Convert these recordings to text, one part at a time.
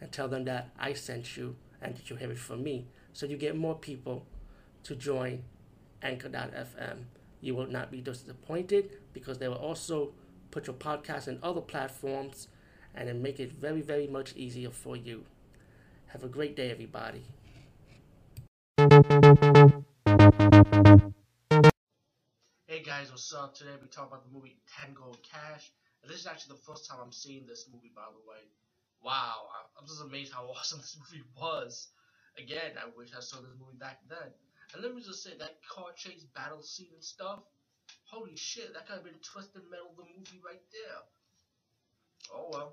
and tell them that I sent you and that you have it from me. So you get more people to join Anchor.fm. You will not be disappointed because they will also put your podcast in other platforms and then make it very, very much easier for you. Have a great day, everybody. Hey guys, what's up? Today we talk about the movie Tango Cash. This is actually the first time I'm seeing this movie, by the way. Wow, I'm just amazed how awesome this movie was. Again, I wish I saw this movie back then. And let me just say, that car chase battle scene and stuff, holy shit, that could have been Twisted Metal the movie right there. Oh well.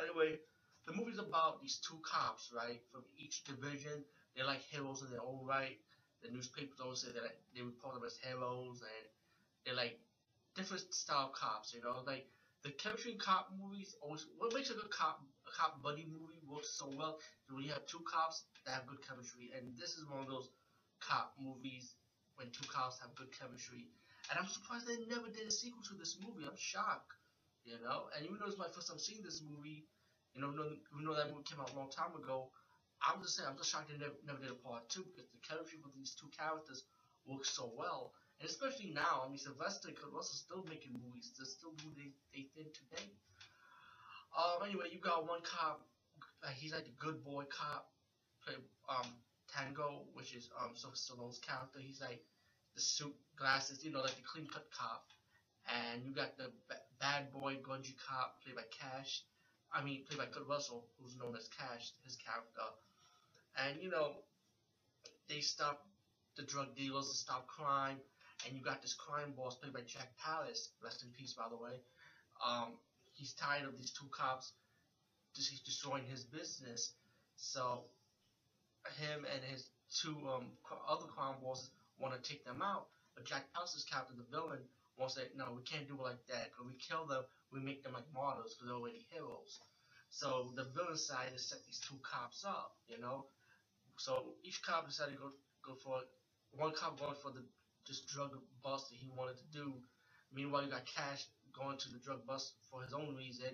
Anyway, the movie's about these two cops, right, from each division. They're like heroes in their own right. The newspapers always say that they report them as heroes, and they're like different style cops, you know, like the chemistry cop movies always what makes a good cop a cop buddy movie works so well is when you have two cops that have good chemistry, and this is one of those cop movies when two cops have good chemistry. And I'm surprised they never did a sequel to this movie. I'm shocked, you know. And even though it's my first time seeing this movie, you know, even though that movie came out a long time ago, I'm just saying I'm just shocked they never, never did a part two because the chemistry with these two characters works so well. And especially now, I mean, Sylvester Russell still making movies. They're still doing they, they did today. Um, anyway, you got one cop. Uh, he's like the good boy cop. Play um Tango, which is um Stallone's character. He's like the suit, glasses, you know, like the clean cut cop. And you got the bad boy grungy cop played by Cash. I mean, played by Kurt Russell, who's known as Cash, his character. And you know, they stop the drug dealers, they stop crime and you got this crime boss played by Jack Palance, rest in peace, by the way. Um, he's tired of these two cops just destroying his business, so him and his two um, other crime bosses want to take them out. But Jack Palance's captain, the villain, wants to say, no, we can't do it like that. When we kill them, we make them like martyrs because they're already heroes. So the villain side is set these two cops up, you know. So each cop decided to go go for one cop going for the just drug bust that he wanted to do. Meanwhile, you got Cash going to the drug bust for his own reason,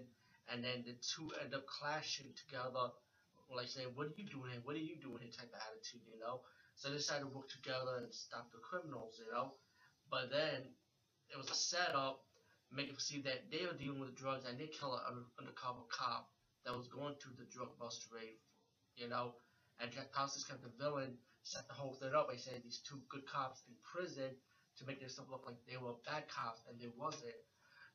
and then the two end up clashing together, like saying, "What are you doing here? What are you doing here?" type of attitude, you know. So they decided to work together and stop the criminals, you know. But then it was a setup, making it see that they were dealing with drugs and they killed an undercover cop that was going to the drug bust raid, you know. And Jack Palance's kind of the villain set the whole thing up by saying these two good cops in prison to make themselves look like they were bad cops and they wasn't.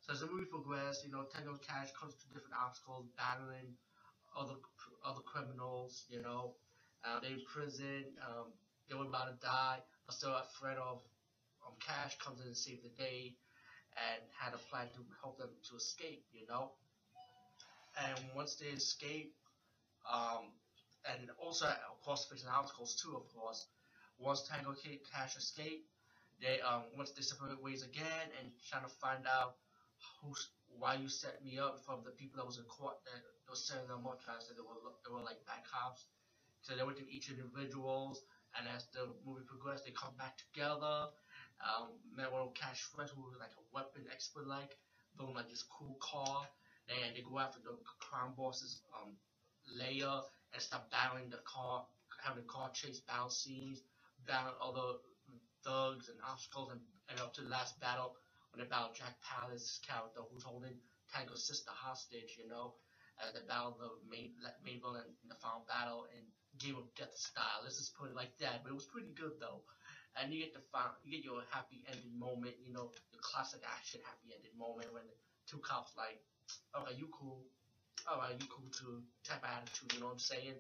So as the movie progressed, you know, Tango Cash comes to different obstacles, battling other other criminals, you know. Uh, they're in prison, um, they were about to die, but still a threat of um, Cash comes in and saves the day and had a plan to help them to escape, you know. And once they escape, um, also of course facing obstacles too. Of course, once Tango Kid Cash escape, they um once they separate ways again and trying to find out who's why you set me up from the people that was in court that was setting them up trying to say they were they were like bad cops. So they went to each individuals, and as the movie progressed, they come back together. Um, of Cash friends who was like a weapon expert, like building like this cool car, and they go after the crime bosses, um, Leia and start battling the car, having the car chase battle scenes, battling all the thugs and obstacles, and, and up to the last battle when they battle Jack Palance's character who's holding Tango's sister hostage, you know, as they battle the main, main in the final battle in Game of Death style. Let's just put it like that, but it was pretty good though. And you get the final, you get your happy ending moment, you know, the classic action happy ending moment when the two cops like, okay, you cool, all right, you cool too type attitude, you know what I'm saying?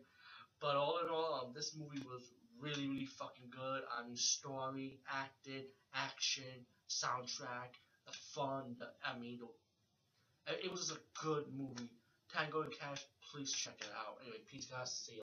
But all in all, um, this movie was really, really fucking good. I mean, story, acting, action, soundtrack, the fun, the, I mean, the, it was a good movie. Tango and Cash, please check it out. Anyway, peace guys, see you.